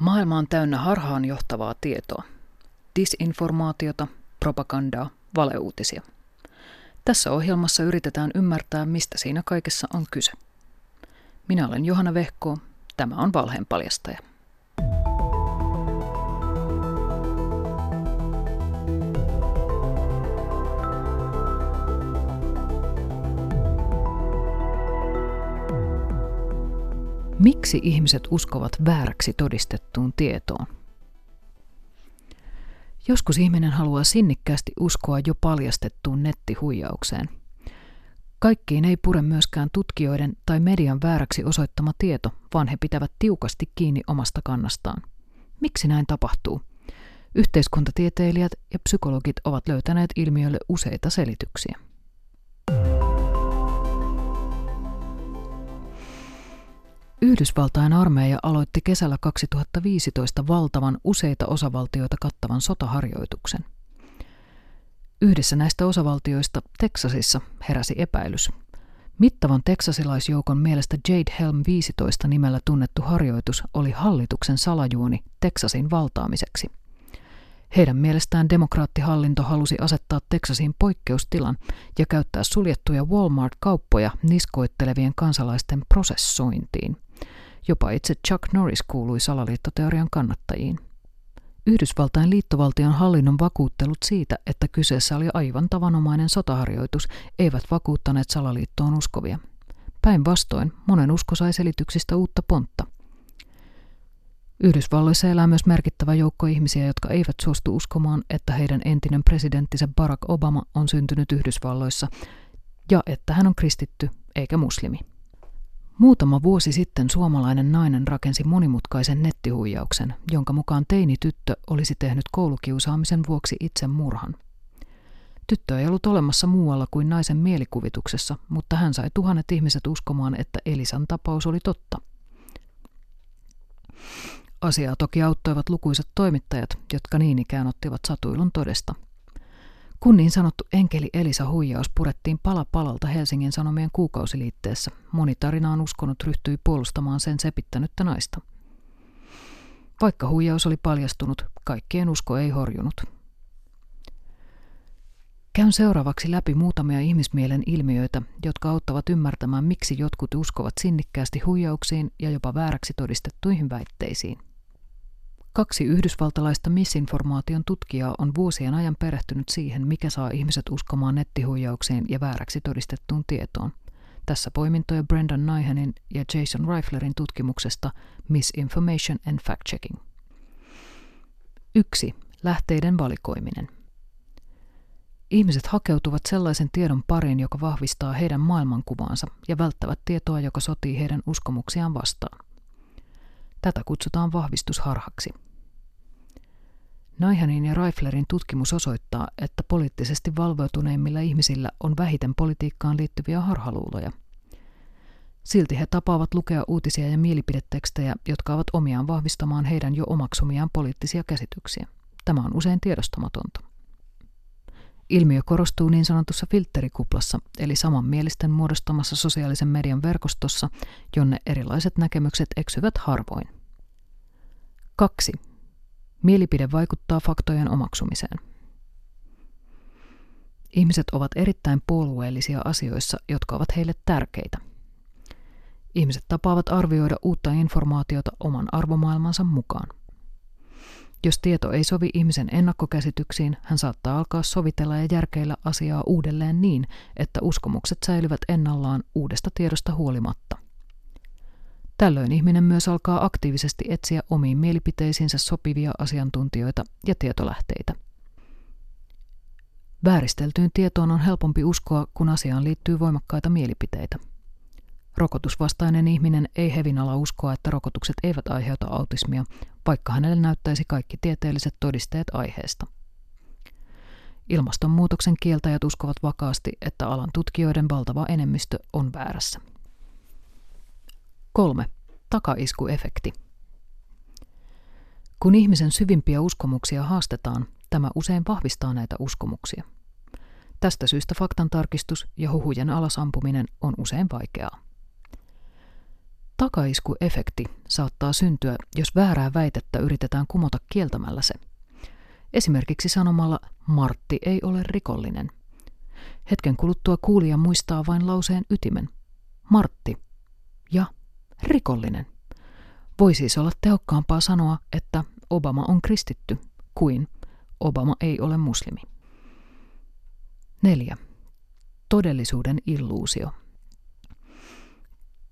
Maailma on täynnä harhaan johtavaa tietoa. Disinformaatiota, propagandaa, valeuutisia. Tässä ohjelmassa yritetään ymmärtää, mistä siinä kaikessa on kyse. Minä olen Johanna Vehko, tämä on Valheen paljastaja. Miksi ihmiset uskovat vääräksi todistettuun tietoon? Joskus ihminen haluaa sinnikkäästi uskoa jo paljastettuun nettihuijaukseen. Kaikkiin ei pure myöskään tutkijoiden tai median vääräksi osoittama tieto, vaan he pitävät tiukasti kiinni omasta kannastaan. Miksi näin tapahtuu? Yhteiskuntatieteilijät ja psykologit ovat löytäneet ilmiölle useita selityksiä. Yhdysvaltain armeija aloitti kesällä 2015 valtavan useita osavaltioita kattavan sotaharjoituksen. Yhdessä näistä osavaltioista, Teksasissa, heräsi epäilys. Mittavan teksasilaisjoukon mielestä Jade Helm 15 nimellä tunnettu harjoitus oli hallituksen salajuoni Teksasin valtaamiseksi. Heidän mielestään demokraattihallinto halusi asettaa Teksasiin poikkeustilan ja käyttää suljettuja Walmart-kauppoja niskoittelevien kansalaisten prosessointiin – Jopa itse Chuck Norris kuului salaliittoteorian kannattajiin. Yhdysvaltain liittovaltion hallinnon vakuuttelut siitä, että kyseessä oli aivan tavanomainen sotaharjoitus, eivät vakuuttaneet salaliittoon uskovia. Päinvastoin monen usko sai selityksistä uutta pontta. Yhdysvalloissa elää myös merkittävä joukko ihmisiä, jotka eivät suostu uskomaan, että heidän entinen presidenttinsä Barack Obama on syntynyt Yhdysvalloissa ja että hän on kristitty eikä muslimi. Muutama vuosi sitten suomalainen nainen rakensi monimutkaisen nettihuijauksen, jonka mukaan teini-tyttö olisi tehnyt koulukiusaamisen vuoksi itse murhan. Tyttö ei ollut olemassa muualla kuin naisen mielikuvituksessa, mutta hän sai tuhannet ihmiset uskomaan, että Elisan tapaus oli totta. Asiaa toki auttoivat lukuisat toimittajat, jotka niin ikään ottivat satuilun todesta – kun niin sanottu enkeli Elisa huijaus purettiin pala palalta Helsingin Sanomien kuukausiliitteessä, moni tarinaan uskonut ryhtyi puolustamaan sen sepittänyttä naista. Vaikka huijaus oli paljastunut, kaikkien usko ei horjunut. Käyn seuraavaksi läpi muutamia ihmismielen ilmiöitä, jotka auttavat ymmärtämään, miksi jotkut uskovat sinnikkäästi huijauksiin ja jopa vääräksi todistettuihin väitteisiin. Kaksi yhdysvaltalaista misinformaation tutkijaa on vuosien ajan perehtynyt siihen, mikä saa ihmiset uskomaan nettihuijaukseen ja vääräksi todistettuun tietoon. Tässä poimintoja Brendan Nyhanin ja Jason Reiflerin tutkimuksesta Misinformation and Fact-Checking. 1. Lähteiden valikoiminen. Ihmiset hakeutuvat sellaisen tiedon pariin, joka vahvistaa heidän maailmankuvaansa ja välttävät tietoa, joka sotii heidän uskomuksiaan vastaan. Tätä kutsutaan vahvistusharhaksi. Naihanin ja Reiflerin tutkimus osoittaa, että poliittisesti valveutuneimmilla ihmisillä on vähiten politiikkaan liittyviä harhaluuloja. Silti he tapaavat lukea uutisia ja mielipidetekstejä, jotka ovat omiaan vahvistamaan heidän jo omaksumiaan poliittisia käsityksiä. Tämä on usein tiedostamatonta. Ilmiö korostuu niin sanotussa filterikuplassa, eli samanmielisten muodostamassa sosiaalisen median verkostossa, jonne erilaiset näkemykset eksyvät harvoin. 2. Mielipide vaikuttaa faktojen omaksumiseen. Ihmiset ovat erittäin puolueellisia asioissa, jotka ovat heille tärkeitä. Ihmiset tapaavat arvioida uutta informaatiota oman arvomaailmansa mukaan. Jos tieto ei sovi ihmisen ennakkokäsityksiin, hän saattaa alkaa sovitella ja järkeillä asiaa uudelleen niin, että uskomukset säilyvät ennallaan uudesta tiedosta huolimatta. Tällöin ihminen myös alkaa aktiivisesti etsiä omiin mielipiteisiinsä sopivia asiantuntijoita ja tietolähteitä. Vääristeltyyn tietoon on helpompi uskoa, kun asiaan liittyy voimakkaita mielipiteitä. Rokotusvastainen ihminen ei hevin ala uskoa, että rokotukset eivät aiheuta autismia, vaikka hänelle näyttäisi kaikki tieteelliset todisteet aiheesta. Ilmastonmuutoksen kieltäjät uskovat vakaasti, että alan tutkijoiden valtava enemmistö on väärässä. 3. Takaiskuefekti. Kun ihmisen syvimpiä uskomuksia haastetaan, tämä usein vahvistaa näitä uskomuksia. Tästä syystä faktan tarkistus ja huhujen alasampuminen on usein vaikeaa. Takaiskuefekti saattaa syntyä, jos väärää väitettä yritetään kumota kieltämällä se. Esimerkiksi sanomalla Martti ei ole rikollinen. Hetken kuluttua kuulija muistaa vain lauseen ytimen. Martti ja rikollinen. Voi siis olla tehokkaampaa sanoa, että Obama on kristitty, kuin Obama ei ole muslimi. 4. Todellisuuden illuusio.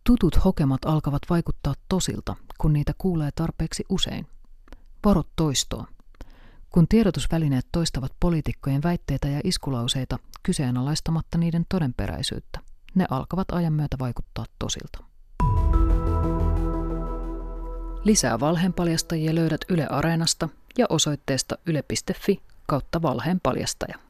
Tutut hokemat alkavat vaikuttaa tosilta, kun niitä kuulee tarpeeksi usein. Varo toistoa. Kun tiedotusvälineet toistavat poliitikkojen väitteitä ja iskulauseita kyseenalaistamatta niiden todenperäisyyttä, ne alkavat ajan myötä vaikuttaa tosilta. Lisää valheenpaljastajia löydät Yle Areenasta ja osoitteesta yle.fi kautta valheenpaljastaja.